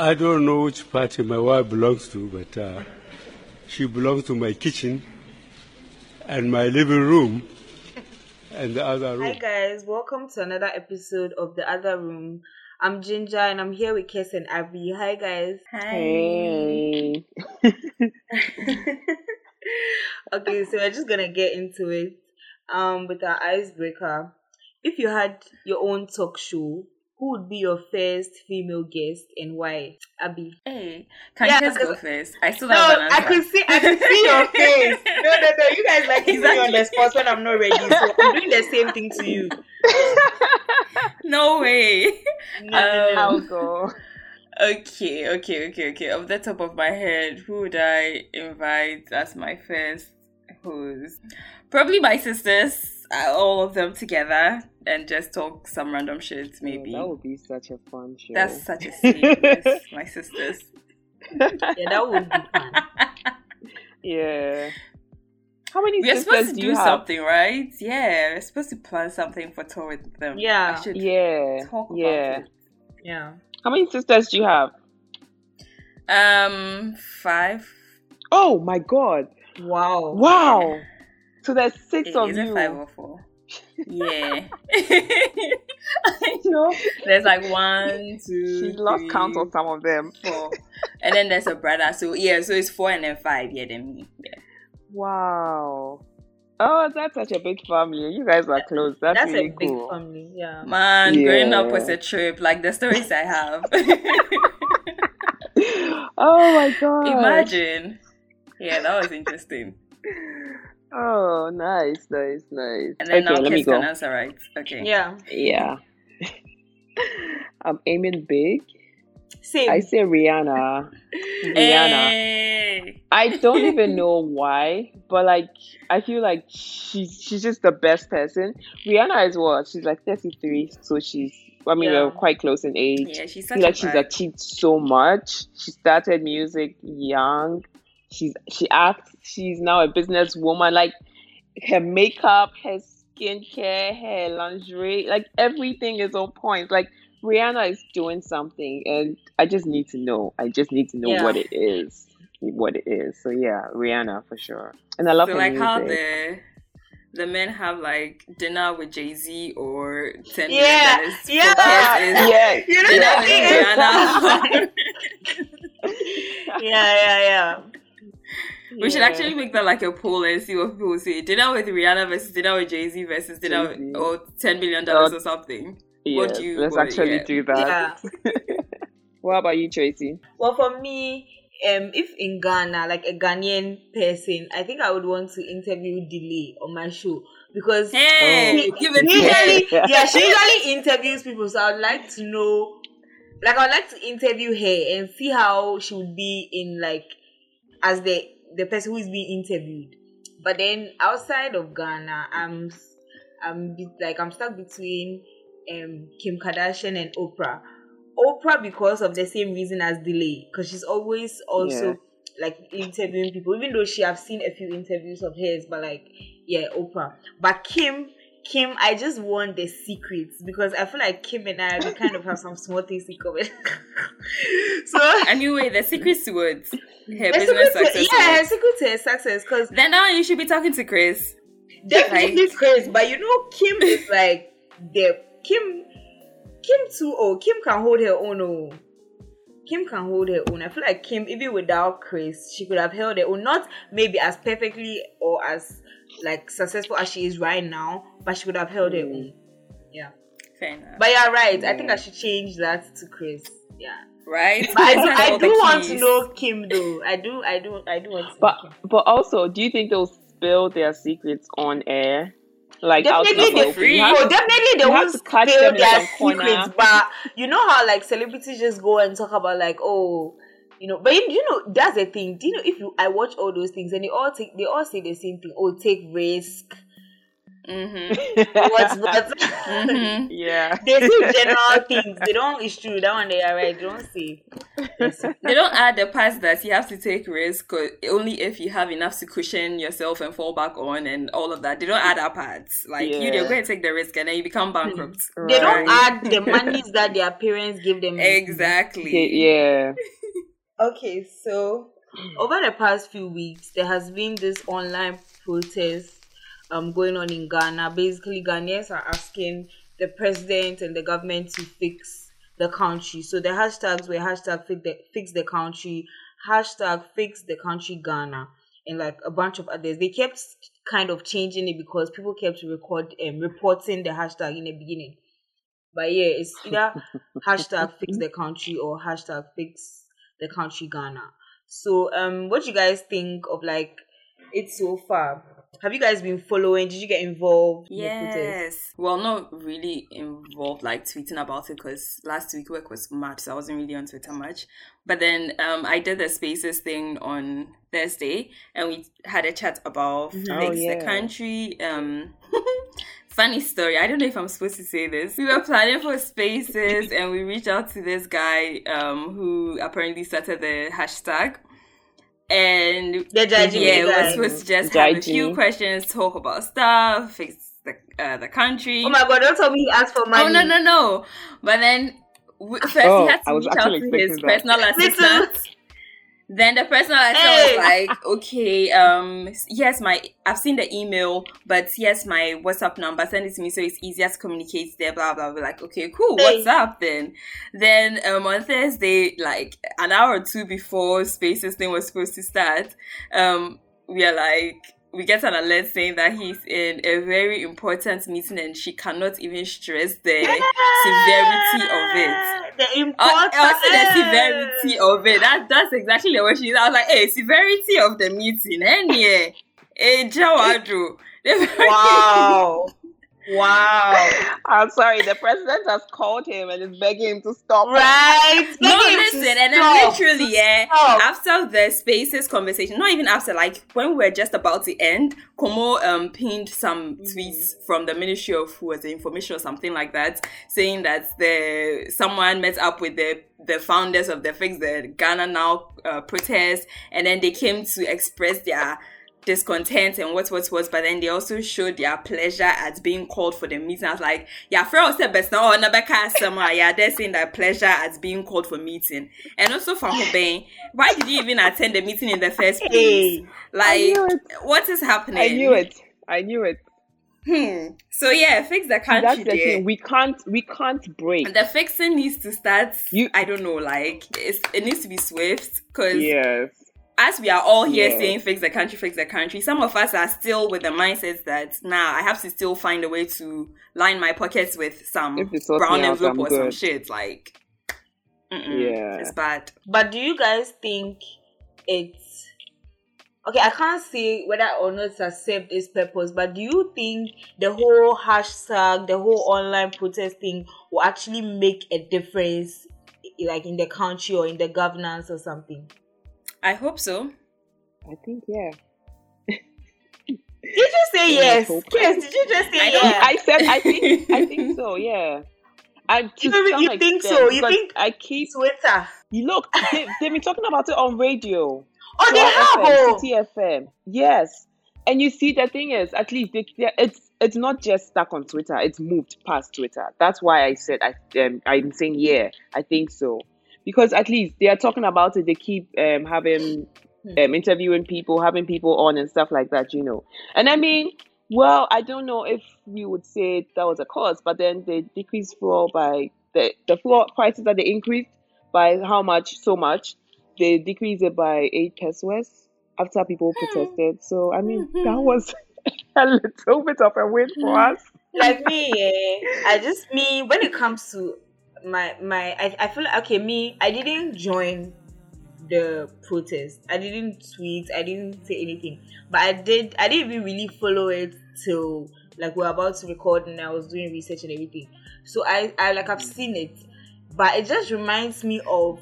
I don't know which party my wife belongs to, but uh, she belongs to my kitchen and my living room and the other room. Hi guys, welcome to another episode of The Other Room. I'm Ginger and I'm here with Kes and Abby. Hi guys. Hey. okay, so we're just gonna get into it um with our icebreaker. If you had your own talk show, who would be your first female guest and why? Abby. Hey, can Yeah, you just go first? I still No, have an I answer. could see I could see your face. No, no, no. You guys like keep me on the spot when I'm not ready. So I'm doing the same thing to you. no way. No, no, no. Um, I'll go. Okay, okay, okay, okay. Off the top of my head, who would I invite as my first host? Probably my sisters, all of them together, and just talk some random shit. Maybe That would be such a fun show. that's such a serious. my sisters. Yeah, that would be fun. yeah. How many We're supposed to do do you have? something, right? Yeah, we're supposed to plan something for tour with them. Yeah. I should Yeah. talk yeah. about it. Yeah. How many sisters do you have? Um, five. Oh my god. Wow. Wow. So there's six Is of it you. five or four? Yeah. I know. There's like one, two. She lost three, count of some of them. four. And then there's a brother. So yeah, so it's four and then five. Yeah, then me. Yeah. Wow. Oh, that's such a big family. You guys are close. That's, That's really a big cool. family. Yeah. Man, growing up Yeah. was a trip. Like the stories I have. oh my god. Imagine. Yeah, that was interesting. Oh, nice, nice, nice. And then okay, now let me Kes can go. answer right. Okay. Yeah. Yeah. I'm aiming big. Same. I say Rihanna. Rihanna. Hey. I don't even know why, but like I feel like she's she's just the best person. Rihanna is what? She's like 33, so she's I mean Yeah. we're quite close in age. Yeah, she's I such feel like a she's achieved so much. She started music young. She's she acts. She's now a businesswoman. Like her makeup, her skincare, her lingerie, like everything is on point. Like Rihanna is doing something, and I just need to know. I just need to know Yeah. what it is. What it is. So yeah, Rihanna for sure. And I love so her like music. how the the men have like dinner with Jay Z or ten Yeah, million dollars. yeah. Yeah, You know dinner the with thing Rihanna. yeah, yeah, yeah. We should actually make that like a poll and see what people say. Dinner with Rihanna versus dinner with Jay Z versus dinner with, or ten million dollars Or- or something. Yeah, What do you- let's what- actually yeah. do that. Yeah. What about you, Tracy? Well, for me, um, if in Ghana, like a Ghanaian person, I think I would want to interview Delay on my show because Hey, Oh. give usually, her. yeah, she usually interviews people. So I'd like to know, like, I'd like to interview her and see how she would be in like as the the person who is being interviewed. But then outside of Ghana, I'm I'm like I'm stuck between um Kim Kardashian and Oprah. Oprah because of the same reason as Delay, because she's always also like interviewing people, even though she have seen a few interviews of hers, but like yeah, Oprah. But Kim, Kim, I just want the secrets because I feel like Kim and I we kind of have some small things in common. so Anyway, the secrets to what? Her business secret to- success. yeah, her secret to her success because Then now you should be talking to Chris. definitely Like- Chris, but you know Kim is like the Kim Kim too oh Kim can hold her own oh. Kim can hold her own. I feel like Kim, even without Chris, she could have held her own. Not maybe as perfectly or as like successful as she is right now, but she could have held her Mm. own. Yeah. Fair enough. But you're right. I think I should change that to Chris. Yeah. right? But I Chris do, I do the want to know Kim though. I do I do I do want to know But Kim. but also, do you think they'll spill their secrets on air? Like in Definitely the they open? Have- Oh, definitely they won't to catch spill their secrets, but you know how like celebrities just go and talk about like oh you know but you, you know that's the thing. Do you know if you i watch all those things and they all take they all say the same thing. Oh take risk Mhm. what's what Mhm. Yeah. they say general things. They don't. It's true. That one they are right. They don't say. They don't add the parts that you have to take risk only if you have enough to cushion yourself and fall back on and all of that. They don't add that parts. Like you, Yeah. they're going to take the risk and then you become bankrupt. They don't add the monies that their parents give them. Exactly. Yeah. Okay, so over the past few weeks, there has been this online protest um going on in Ghana. Basically, Ghanaians are asking the president and the government to fix the country. So the hashtags were hashtag fix the, fix the country, hashtag fix the country Ghana, and like a bunch of others. They kept kind of changing it because people kept record um, reporting the hashtag in the beginning. But yeah, it's either hashtag fix the country or hashtag fix the country Ghana. So um what do you guys think of like it so far? Have you guys been following? Did you get involved in? Yes. Well, not really involved, like tweeting about it, because last week work was mad, so I wasn't really on Twitter much. But then um, I did the Spaces thing on Thursday, and we had a chat about Mhm. fix Oh, the country. Um, funny story. I don't know if I'm supposed to say this. We were planning for Spaces, and we reached out to this guy um, who apparently started the hashtag. And The judging yeah, guy. we're supposed to just have a few questions, talk about stuff, fix the uh, the country. Oh my god, don't tell me he asked for money. Oh no no no! But then w- first Oh, he had to was reach out actually to his that. personal assistant. Then the personal assistant Hey. was like, "Okay, um, yes, my I've seen the email, but yes, my WhatsApp number. Send it to me so it's easier to communicate there." Blah blah. We're like, "Okay, cool. Hey. What's up then?" Then um, on Thursday, like an hour or two before Spaces thing was supposed to start, um, we are like, we get an alert saying that he's in a very important meeting and she cannot even stress the severity of it. The Uh, also the severity of it. That that's exactly the way she is. I was like, hey, severity of the meeting. Eh, yeah. Jawadu. Wow. Wow. I'm sorry. The president has called him and is begging him to stop. Right. No, Begging him listen, and stop. then literally, yeah, Stop. after the spaces conversation, not even after, like when we were just about to end, Komo um pinned some tweets from the Ministry of who was the information or something like that, saying that the someone met up with the the founders of the Fix the Ghana Now uh, protest, and then they came to express their discontent and what what was but then they also showed their pleasure at being called for the meeting. I was like, yeah, friend said best now or Nabeka Sama, yeah, they're saying that pleasure at being called for meeting. And also for Hubei, why did you even attend the meeting in the first place? Hey. Like what is happening? I knew it. I knew it. Hmm. So yeah, fix the country. That's the there. thing. We can't. We can't break. The fixing needs to start. You- I don't know, like it's, it needs to be swift because Yes. As we are all here Yeah. saying fix the country, fix the country, some of us are still with the mindset that now I have to still find a way to line my pockets with some If they sort brown me out, envelope I'm or some shit. Like, mm-mm, Yeah. it's bad. But do you guys think it's okay? I can't say whether or not it has served its purpose, but do you think the whole hashtag, the whole online protesting will actually make a difference, like in the country or in the governance or something? I hope so. I think yeah. Did you say yes? Yes. Did you just say I yes? I said I think I think so. Yeah. And to You really- some you think so? You think- I keep Twitter. you look they, they've been talking about it on radio. Oh, they have. FM, Oh. Yes. And you see, the thing is, at least they, they- it's it's not just stuck on Twitter. It's moved past Twitter. That's why I said I um, I'm saying yeah, I think so because at least they are talking about it. They keep um, having um, interviewing people, having people on and stuff like that. You know, and I mean, well, I don't know if we would say that was a cause, but then they decreased fuel by the the fuel prices that they increased by how much? So much they decreased it by eight pesewas after people protested. So I mean, that was a little bit of a win for us. like me, eh, I just me when it comes to my my I, I feel like okay me I didn't join the protest. I didn't tweet. I didn't say anything. But I did. I didn't even really follow it till like we're about to record and I was doing research and everything. So I I like I've seen it, but it just reminds me of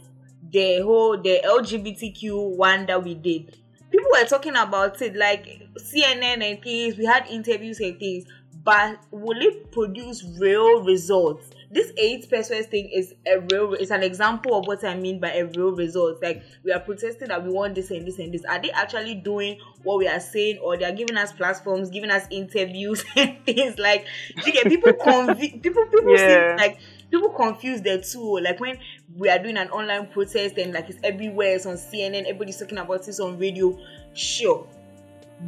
the whole the LGBTQ one that we did. People were talking about it like CNN and things. We had interviews and things, but will it produce real results? This eight pesewas thing is a real it's an example of what I mean by a real result. Like we are protesting that we want this and this and this. Are they actually doing what we are saying, or they are giving us platforms, giving us interviews and things like? You get people conv- people people Yeah. see like people confuse the two. Like when we are doing an online protest and like it's everywhere, it's on CNN, everybody's talking about it on radio. Sure,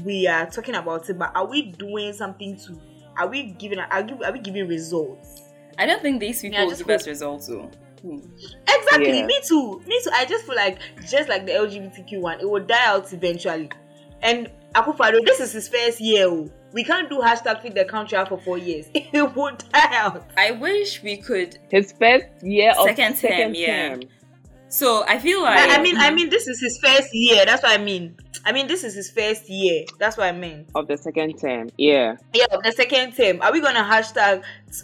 we are talking about it, but are we doing something to? Are we giving? Are, are we giving results? I don't think these people Yeah, will just give us hope- results though. Hmm. Exactly. Yeah. Me too. Me too. I just feel like just like the LGBTQ one, it will die out eventually. And Akufo-Addo, this is his first year. oh. We can't do hashtag feed the country out for four years. It will die out. I wish we could. His first year of Second term, second yeah. Term. So I feel like I, I mean, I mean, this is his first year. That's what I mean. I mean, this is his first year. That's what I meant. Of the second term, yeah. Yeah, of the second term. Are we gonna hashtag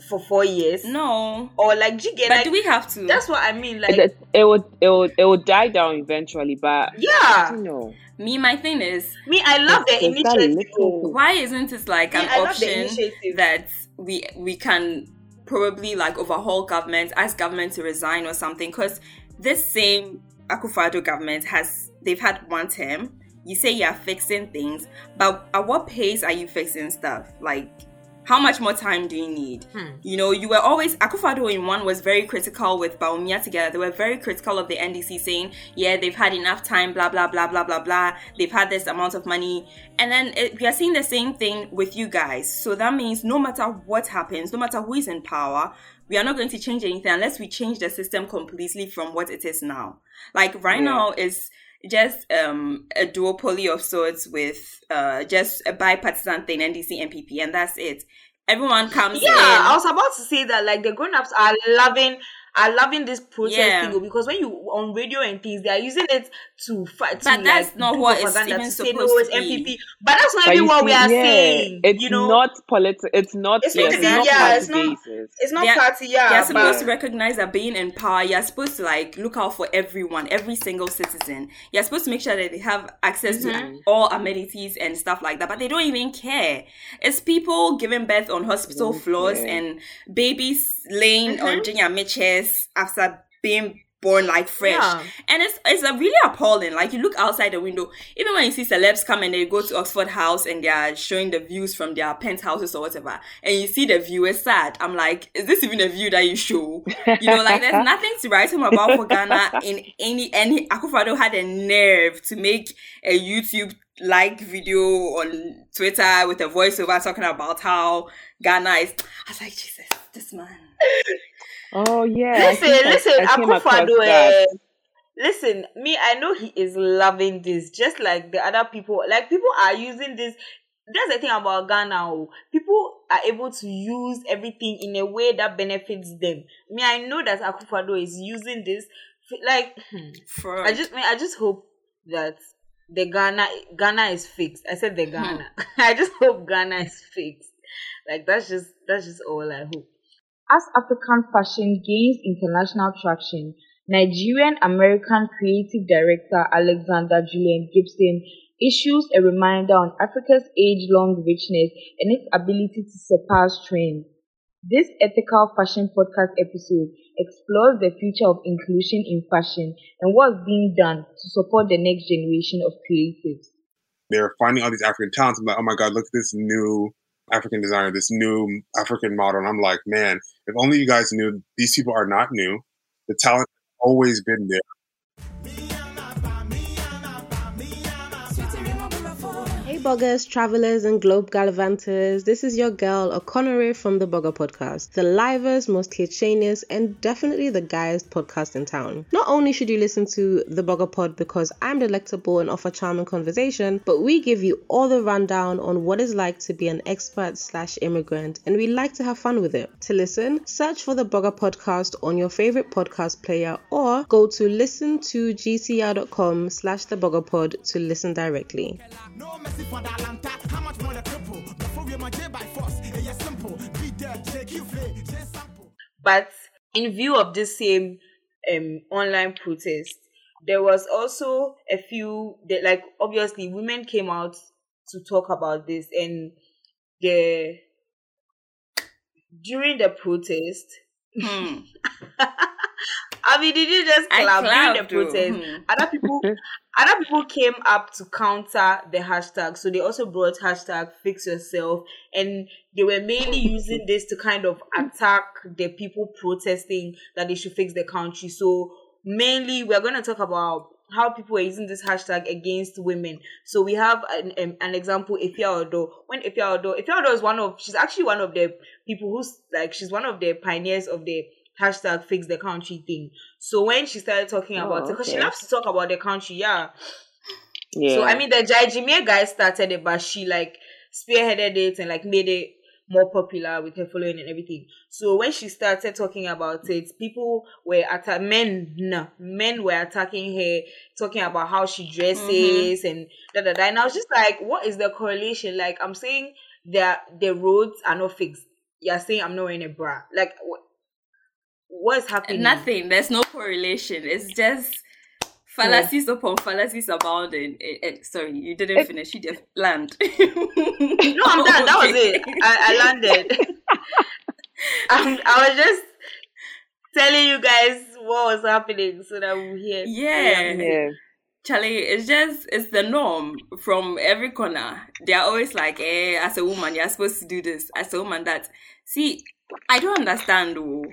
for four years? no. Or like Jigga? But Like, do we have to? that's what I mean. Like, it, it would it would it would die down eventually, but yeah. you know, Me, my thing is, Me, I love the It's that initiative. why isn't it like Me, an I option that we we can probably like overhaul government, ask government to resign or something? Because this same Akufo-Addo government has they've had one term. You say you're fixing things, but at what pace are you fixing stuff? Like, how much more time do you need? Hmm. You know, you were always Akufo-Addo in one was very critical with Bawumia together. They were very critical of the NDC saying, yeah, they've had enough time, blah blah blah blah blah blah. They've had this amount of money, and then it, we are seeing the same thing with you guys. So that means no matter what happens, no matter who is in power, we are not going to change anything unless we change the system completely from what it is now. Like right Yeah. now is just um a duopoly of sorts with uh just a bipartisan thing, NDC, NPP, and that's it. Everyone comes in. Yeah, in. I was about to say that like the grown-ups are loving are loving this protest Yeah. thing oh, because when you on radio and things they are using it to fight to But that's like, not do what it's even to say, supposed no, it's to be. NPP. But that's not but even you what we are yeah, saying. It's you know, not political. It's not. It's yes, not- it's not yeah, party it's not- basis. it's not They're- party, yeah. You're supposed to recognize that being in power, you're supposed to like look out for everyone, every single citizen. You're supposed to make sure that they have access Mm-hmm. to all amenities and stuff like that. But they don't even care. It's people giving birth on hospital floors care. and babies laying Mm-hmm. on junior mitches after being born like fresh. Yeah. And it's it's a really appalling. Like you look outside the window, even when you see celebs come and they go to Oxford House and they are showing the views from their penthouses or whatever, and you see the view is sad. I'm like, is this even a view that you show? You know, like there's nothing to write home about for Ghana in any any Akufo-Addo had a nerve to make a YouTube like video on Twitter with a voiceover talking about how Ghana is. I was like, Jesus, this man. Oh yeah. Listen, I- listen, I came Akufo-Addo. eh, listen, me, I know he is loving this, just like the other people. Like people are using this. That's the thing about Ghana. oh. People are able to use everything in a way that benefits them. Me, I know that Akufo-Addo is using this. Like, hmm, For I just, me, I just hope that the Ghana, Ghana is fixed. I said the Ghana. I just hope Ghana is fixed. Like that's just, that's just all I hope. As African fashion gains international traction, Nigerian American creative director Alexander Julian Gibbson issues a reminder on Africa's age long richness and its ability to surpass trends. This ethical fashion podcast episode explores the future of inclusion in fashion and what's being done to support the next generation of creatives. they're finding all these African talents. I'm like, oh my God, look at this new African designer, this new African model. And I'm like, man, if only you guys knew these people are not new. The talent has always been there. Bloggers, travelers, and globe gallivanters. This is your girl, Okonore from the Bogger Podcast, the livest, most clichéness, and definitely the guyest podcast in town. Not only should you listen to the Bogger Pod because I'm delectable and offer charming conversation, but we give you all the rundown on what it's like to be an expert slash immigrant, and we like to have fun with it. To listen, search for the Bogger Podcast on your favorite podcast player or go to listen to gcr.com slash the Pod to listen directly. No for the Atlanta. How much more the cripple? Before we J by force, it is simple. Be there, take you play, J sample. But in view of this same um, online protest, there was also a few that, like, obviously, women came out to talk about this, and the during the protest. Hmm. I mean, did you just I clap during the clapped, oh. protest? Hmm. Other people, other people came up to counter the hashtag, so they also brought hashtag Fix Yourself, and they were mainly using this to kind of attack the people protesting that they should fix the country. So mainly, we're going to talk about how people are using this hashtag against women. So we have an, an, an example, Efia Odo. When Efia Odo, Efia Odo is one of, she's actually one of the people who's like, she's one of the pioneers of the hashtag fix the country thing. So when she started talking Oh, about it, because she loves to talk about the country, yeah. Yeah. So I mean, the Jai Jimmy guy started it, but she like spearheaded it and like made it more popular with her following and everything. So when she started talking about it, people were atta- men, no, men were attacking her, talking about how she dresses mm-hmm. and da da da. And I was just like, what is the correlation? Like I'm saying that the roads are not fixed. You're saying I'm not wearing a bra. Like what? What is happening? Nothing. There's no correlation. It's just fallacies upon fallacies abounding. Eh, eh, sorry, you didn't It- finish. You just land. No, I'm done. That was it. I, I landed. um, I was just telling you guys what was happening so that we hear. Yeah. yeah. Charlie, it's just it's the norm from every corner. They're always like, eh, as a woman, you're supposed to do this. As a woman, that. See, I don't understand though.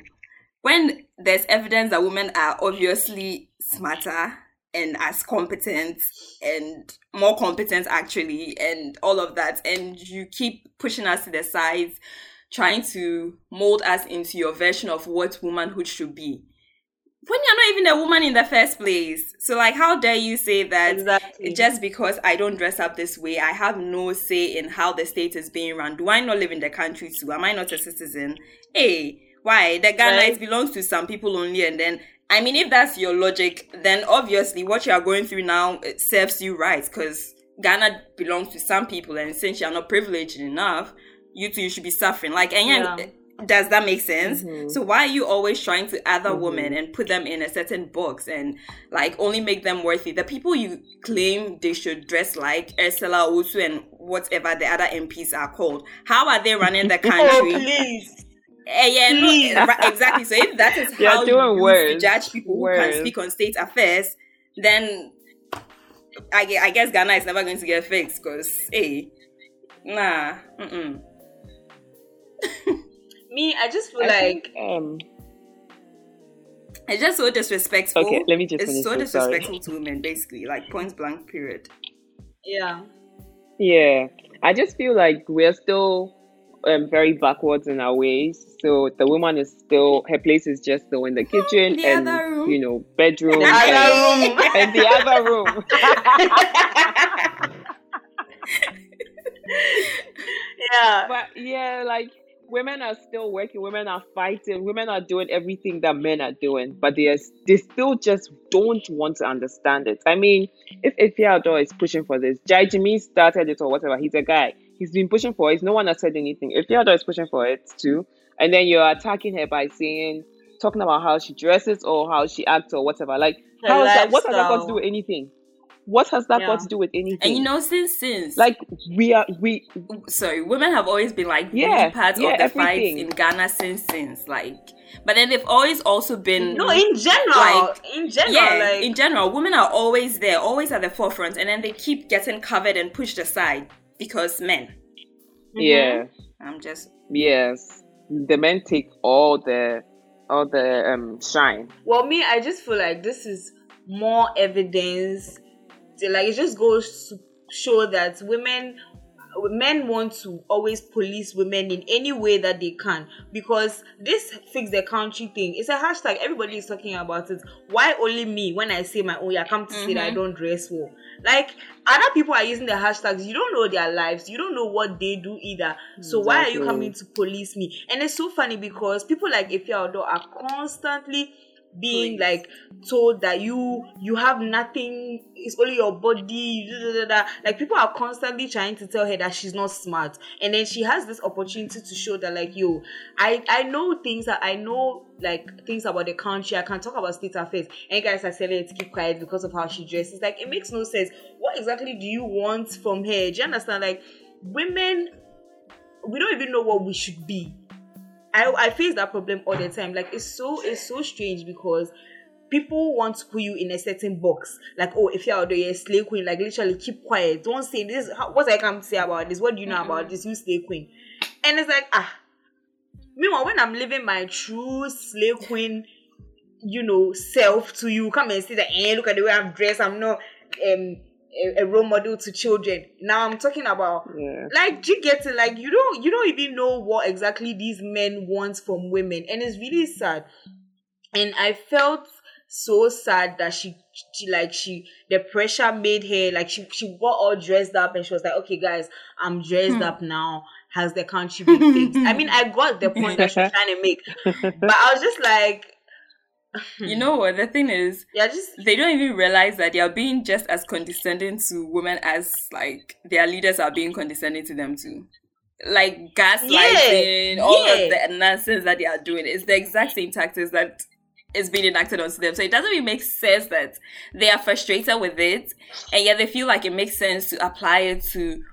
When there's evidence that women are obviously smarter and as competent and more competent actually and all of that, and you keep pushing us to the sides, trying to mold us into your version of what womanhood should be. When you're not even a woman in the first place. So like how dare you say that Exactly. just because I don't dress up this way, I have no say in how the state is being run. Do I not live in the country too? Am I not a citizen? Hey, why? The Ghana Right. belongs to some people only, and then I mean, if that's your logic, then obviously what you are going through now it serves you right because Ghana belongs to some people, and since you are not privileged enough, you too you should be suffering. Like, and yeah. Yeah. Uh, does that make sense? Mm-hmm. So why are you always trying to other mm-hmm. women and put them in a certain box and like only make them worthy? The people you claim they should dress like Ursula Owusu and whatever the other MPs are called, how are they running the Oh, country? please. Eh, yeah, no, eh, right, exactly. So if that is You're how doing you worse. use to judge people who Worse. can speak on state affairs, then I, I guess Ghana is never going to get fixed because, hey, nah, mm-mm. Me, I just feel I like think, um, it's just so disrespectful. Okay, let me just It's so this, sorry. disrespectful to women, basically, like point blank, period. yeah. Yeah, I just feel like we're still um, very backwards in our ways. So the woman is still her place is just still in the kitchen the and other room. you know bedroom The and, other room. and the other room. Yeah. but yeah, like women are still working, women are fighting, women are doing everything that men are doing, but they are, they still just don't want to understand it. I mean, if Efia Odo is pushing for this, Jai Jimmy started it or whatever, he's a guy. He's been pushing for it. No one has said anything. If Efia Odo is pushing for it too, and then you're attacking her by saying, talking about how she dresses or how she acts or whatever. Like, Her how is that? What has that got to do with anything? What has that Yeah. got to do with anything? And you know, since since like we are we sorry, women have always been like Yeah, really part yeah, of the everything. fights in Ghana since since like, but then they've always also been No, in general, Like, in general, yeah, like in general, women are always there, always at the forefront, and then they keep getting covered and pushed aside because men. yeah. I'm just Yes, the men take all the all the um shine. Well, me, I just feel like this is more evidence. To, like it just goes to show that women, men want to always police women in any way that they can because this fix the country thing. It's a hashtag. Everybody is talking about it. Why only me? When I say my own, I come to say that I mm-hmm. don't dress well. Like other people are using the hashtags. You don't know their lives. You don't know what they do either. So why are you coming to police me? And it's so funny because people like Odo are constantly being Please. like told that you you have nothing it's only your body da. like people are constantly trying to tell her that she's not smart. And then she has this opportunity to show that like yo i i know things that i know like things about the country. I can talk about state affairs. And guys are telling her to keep quiet because of how she dresses. Like it makes no sense. What exactly do you want from her? Do you understand? Like women we don't even know what we should be I I face that problem all the time. Like it's so it's so strange because people want to put you in a certain box. Like, oh, if you're out there, you're a slave queen. Like, literally, keep quiet. Don't say this. How, what I can say about this? What do you know about this? You slave queen. And it's like, ah. Meanwhile, when I'm living my true slave queen, you know, self to you, come and see that. Eh, look at the way I'm dressed. I'm not um a, a role model to children. Now I'm talking about Yeah. like do you get it? Like you don't you don't even know what exactly these men want from women, and it's really sad. And I felt so sad that she, she like she the pressure made her like she she got all dressed up and she was like, okay guys, I'm dressed hmm. up now. Has the country been fixed? I mean, I got the point that she's trying to make, but I was just like, You know what? The thing is, yeah, just they don't even realize that they are being just as condescending to women as like their leaders are being condescending to them too. Like gaslighting, all yeah. of the nonsense that they are doing is the exact same tactics that is being enacted onto them. So it doesn't even make sense that they are frustrated with it, and yet they feel like it makes sense to apply it to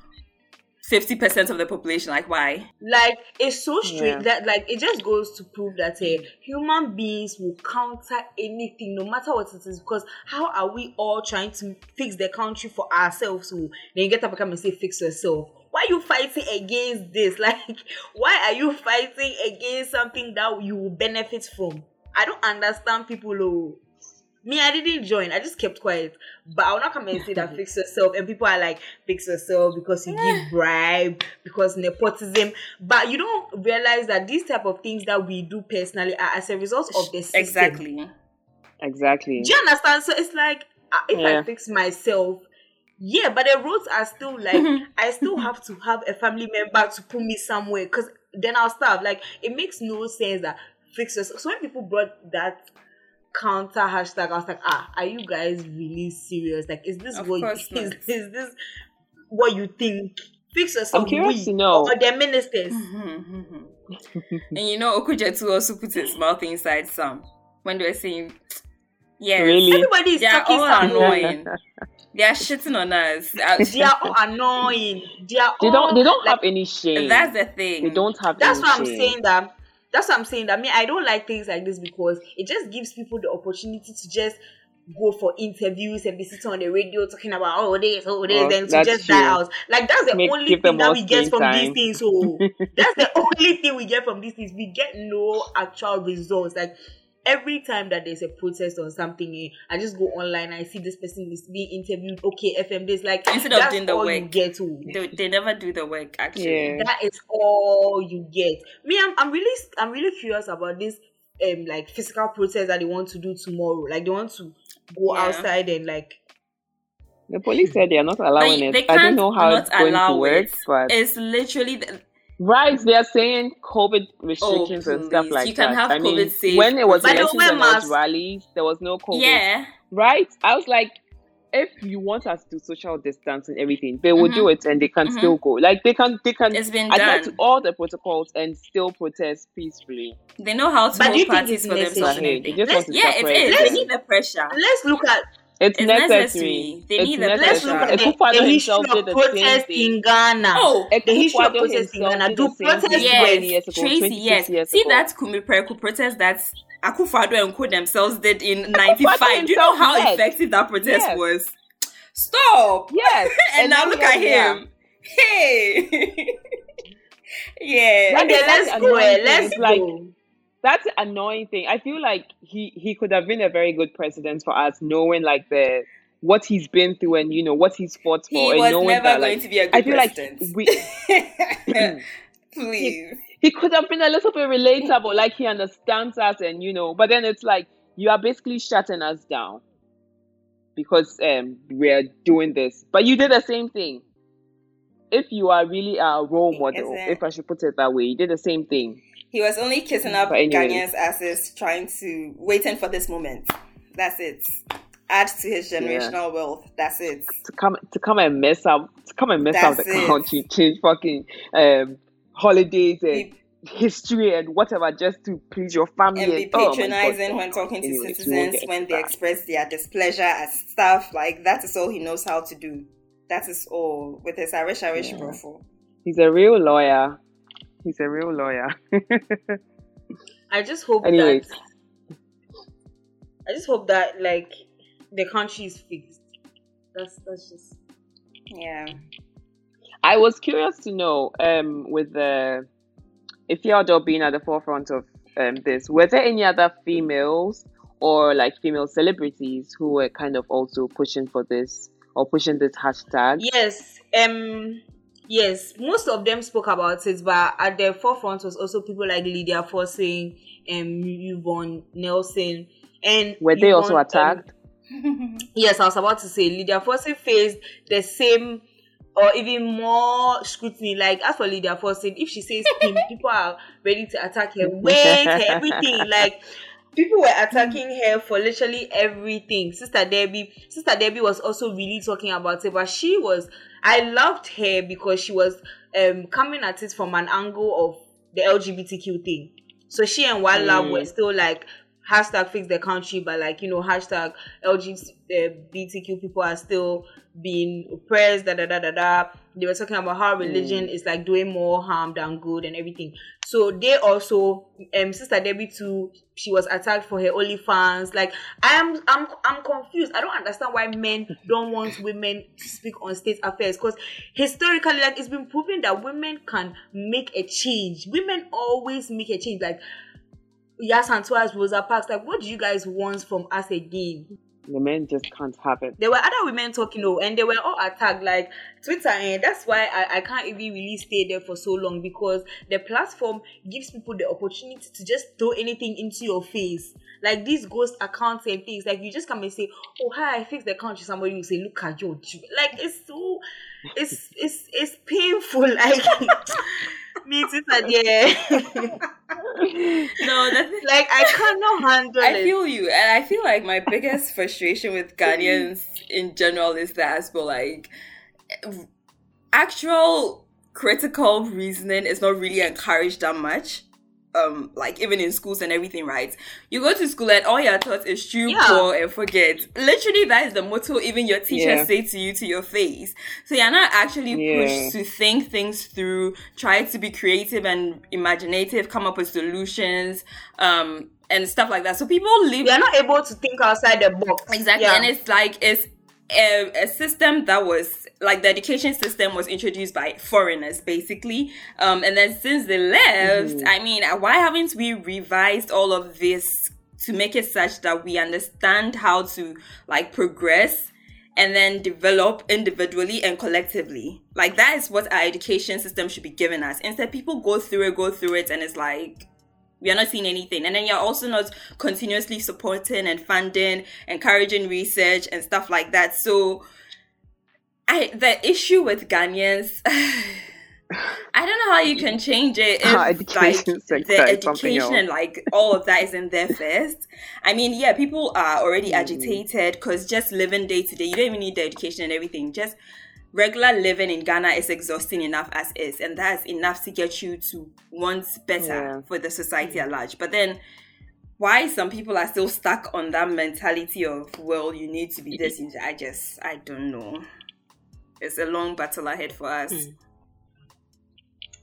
fifty percent of the population. Like why? like it's so strange Yeah. that like it just goes to prove that uh, human beings will counter anything no matter what it is because how are we all trying to fix the country for ourselves so then you get up and come and say fix yourself why are you fighting against this like why are you fighting against something that you will benefit from i don't understand people oh me, I didn't join. I just kept quiet. But I'll not come and say that fix yourself. And people are like, fix yourself because you give bribe, because nepotism. But you don't realize that these type of things that we do personally are as a result of the system. Exactly. Exactly. Do you understand? So it's like uh, if Yeah. I fix myself, yeah, but the roads are still like I still have to have a family member to put me somewhere because then I'll starve. Like it makes no sense that fix yourself. So when people brought that counter hashtag, I was like, ah, are you guys really serious? Like, is this Of what course is, is this what you think? Fix yourself. I'm curious to know. Or their ministers. and you know, Okudzeto also put his mouth inside some when they were saying, "Yes, Really? Everybody is talking all annoying. they are shitting on us." They are all annoying. They are They don't. They don't like, have any shame. That's the thing. They don't have. that's any why I'm shame. saying that. That's what I'm saying that. mean, I don't like things like this because it just gives people the opportunity to just go for interviews and be sitting on the radio talking about oh this, oh this, Oh, then to just die out. Like that's the Make- only thing that we get from time. these things. Oh. So that's the only thing we get from these things. We get no actual results. Like every time that there's a protest on something, eh, I just go online. I see this person is being interviewed. Okay, FM this like Instead of that's doing the all you work. get. To They, they never do the work actually. Yeah. that is all you get. Me, I'm, I'm really I'm really curious about this um like physical protest that they want to do tomorrow. Like they want to go Yeah. outside and like The police said they are not allowing Like, it. they I can't don't know how not it's going allow to work, it. but It's literally the, right, they are saying COVID restrictions and stuff please. like You can that. have I mean, COVID-safe when it was But elections don't wear was masks. rallies, there was no COVID. yeah. Right? I was like, if you want us to do social distance and everything, they will Mhm. do it and they can Mhm. still go. Like they can, they can It's been adhere done. to all the protocols and still protest peacefully. They know how to But do you hold think parties it's for themselves and? Hey, they just want to Yeah, it separate is. They need the pressure. let's look at It's, It's necessary. necessary. They it's need the necessary. let's look at the, the history of did protest in Ghana. Oh, the history of Akufo-Addo protest in Ghana. Do the protest yes, 20 years ago, Tracy, 26 yes. years See ago. that Kume Preko protest that Akufo-Addo and Co themselves did in '95. Do you know how led. effective that protest Yes. was? Stop. Yes. and, now look at we are. him. Hey. yeah. Okay, let's That's go. eh, Let's like- go. That's the annoying thing. I feel like he he could have been a very good president for us, knowing like the what he's been through and you know what he's fought for, He and was knowing never that going like to be a good I feel like president. we Please. he could have been a little bit relatable, like he understands us, and you know. But then it's like you are basically shutting us down because um we're doing this. But you did the same thing. If you are really a role model, if I should put it that way, you did the same thing. He was only kissing up anyway. Ghanaians' asses, trying to waiting for this moment. That's it. Add to his generational wealth. That's it. To come to come and mess up, to come and mess up the it. country, change fucking um holidays and history and whatever, just to please your family and be oh patronizing when talking to Anyways, citizens when they express their displeasure at stuff. Like that is all he knows how to do. That is all with his Irish Irish Yeah. profile. He's a real lawyer. He's a real lawyer. I just hope Anyways. that I just hope that like the country is fixed. That's that's just Yeah. I was curious to know, um, with the Efia Odo being at the forefront of um, this, were there any other females or like female celebrities who were kind of also pushing for this or pushing this hashtag? yes. Um yes, most of them spoke about it, but at the forefront was also people like Lydia Forson and Yvonne Nelson. And Were they also Yvonne, um, attacked? Yes, I was about to say Lydia Forson faced the same or even more scrutiny. Like as for Lydia Forson, if she says pimp, people are ready to attack her weight, her everything. Like people were attacking her for literally everything. Sister Debbie, Sister Debbie was also really talking about it, but she was. I loved her because she was um coming at it from an angle of the LGBTQ thing. So she and Love Mm. were still like hashtag fix the country, but like you know hashtag LGBTQ people are still being oppressed. Da da da da da. They were talking about how religion is like doing more harm than good and everything. So they also, um, Sister Debbie too. She was attacked for her OnlyFans. Like I am, I'm, I'm confused. I don't understand why men don't want women to speak on state affairs because historically, like it's been proven that women can make a change. Women always make a change. Like Yaa Asantewaa, Rosa Parks. Like, what do you guys want from us again? The men just can't have it. There were other women talking, oh, and they were all attacked. Like Twitter, and that's why I, I can't even really stay there for so long because the platform gives people the opportunity to just throw anything into your face. Like these ghost accounts and things. Like you just come and say, Oh, hi, I fixed the country. Somebody will say, Look at your. Like it's so it's it's it's painful. Like me Twitter, yeah. No, that's like I cannot handle I it. I feel you, and I feel like my biggest frustration with Ghanaians in general is that as well, like actual critical reasoning is not really encouraged that much. Um, like even in schools and everything, right? You go to school and all you're taught is shoot Yeah. poor and forget. Literally, that is the motto even your teachers Yeah. say to you to your face. So you're not actually pushed to think things through, try to be creative and imaginative, come up with solutions, um, and stuff like that. So people live are not able to think outside the box. Exactly, and it's like it's a, a system that was like the education system was introduced by foreigners, basically. Um, and then since they left, I mean, why haven't we revised all of this to make it such that we understand how to like progress? And then develop individually and collectively. Like that is what our education system should be giving us. Instead, people go through it, go through it, and it's like we are not seeing anything. And then you're also not continuously supporting and funding, encouraging research and stuff like that. So I the issue with Ghanaians I don't know how you can change it if like education the education and like all of that isn't there first. I mean, yeah, people are already Mm. agitated because just living day to day, you don't even need the education and everything. Just regular living in Ghana is exhausting enough as is, and that's enough to get you to want better Yeah. for the society at large. But then why some people are still stuck on that mentality of well you need to be this i just i don't know it's a long battle ahead for us Hmm.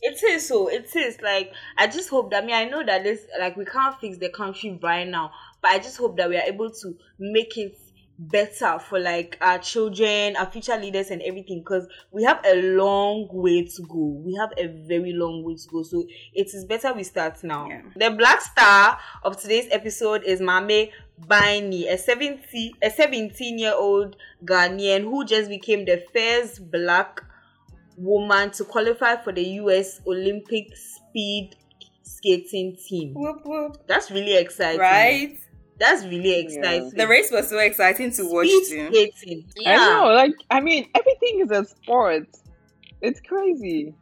It is so. It is like I just hope that I mean I know that this like we can't fix the country right now, but I just hope that we are able to make it better for like our children, our future leaders, and everything. Because we have a long way to go. We have a very long way to go. So it is better we start now. Yeah. The black star of today's episode is Maame Biney, a 70 a 17 year old Ghanaian who just became the first black woman to qualify for the US Olympic speed skating team. Whoop, whoop. That's really exciting. right That's really exciting. the race was so exciting to watch speed too skating. I know, like I mean, everything is a sport. It's crazy.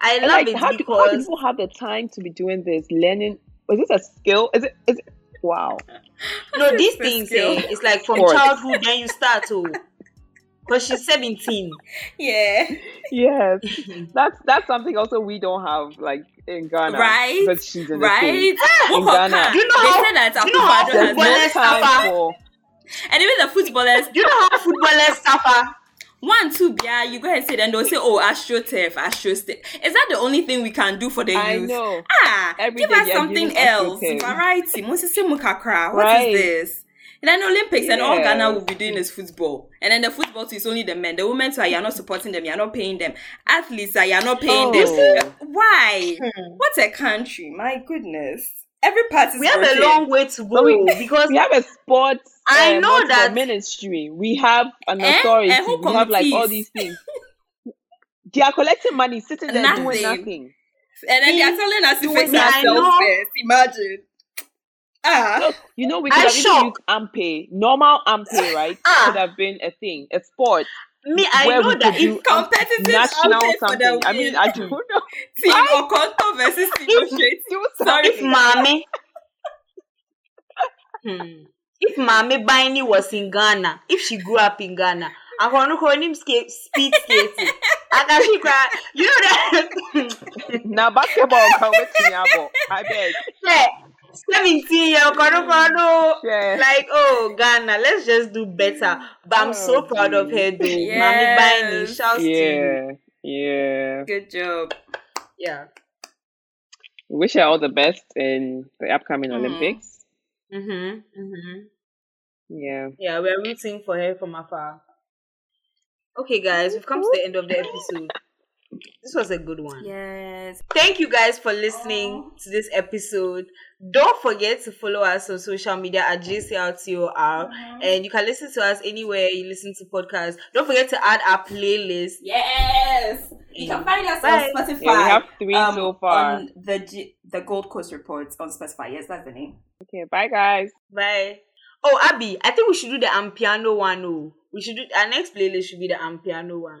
I love like, it how, do, how do because people have the time to be doing this? Learning? Is this a skill? Is it? Is it? Wow. no, these It's a things eh, it's like from Sport. childhood then you start to because she's 17. yeah Yes, that's that's something also we don't have like in Ghana. right But she's in the right States. Who In Ghana. You know they how- said that do you know how Akufo-Addo There's has footballers no suffer? for and even the footballers you know how footballers suffer? one, two, yeah, you go ahead and say, then they'll say, oh, AstroTurf, AstroStep. Is that the only thing we can do for the I youth? know. Ah, Every give us something else. AstroTurf. Variety. Moses Mukakra. What is this? And then Olympics and all Ghana will be doing is football. And then the football too is only the men. The women too, you're not supporting them, you're not paying them. Athletes are you're not paying Oh. them. Why? Hmm. What a country. My goodness. Every part is We have a long way to But we- go because We have a sports. I um, know what's it called, that- ministry. We have an Eh? authority. Eh, who we have like all these things. they are collecting money, sitting there doing Nothing. nothing. And then they're telling us to Doing fix ourselves first. Imagine. Ah. You know, we I'm could have even shocked. used Ampe, normal Ampe, right? Ah. Could have been a thing, a sport. me, I know that if Competitive national Ampe for the something. I mean, I don't know. Team Okonto versus Team Sorry. if mommy, hmm, if Maame Biney was in Ghana, if she grew up in Ghana, I want to call him skate, speed skating. I cry. You know that. Now basketball wait to yabo. I beg. yeah, seventeen year old kono kono. Yeah. Like oh Ghana, let's just do better. But I'm so Oh, proud of her though. Yes. Maame Biney, shouts to you. Yeah, yeah. Good job. Yeah. Wish her all the best in the upcoming Mhm. Olympics. Mhm. Mhm. Yeah. Yeah, we're rooting for her from afar. Okay, guys, we've come to the end of the episode. This was a good one. Yes. Thank you guys for listening to this episode. Don't forget to follow us on social media at JCLTOR and you can listen to us anywhere you listen to podcasts. Don't forget to add our playlist. Yes. You can find us Bye. on Spotify. Yeah, we have three um, so far. On the G- the Gold Coast Reports on Spotify. Yes, that's the name. Okay, bye guys. Bye. Oh, Abby, I think we should do the Amapiano one. Oh, we should do our next playlist should be the Amapiano one.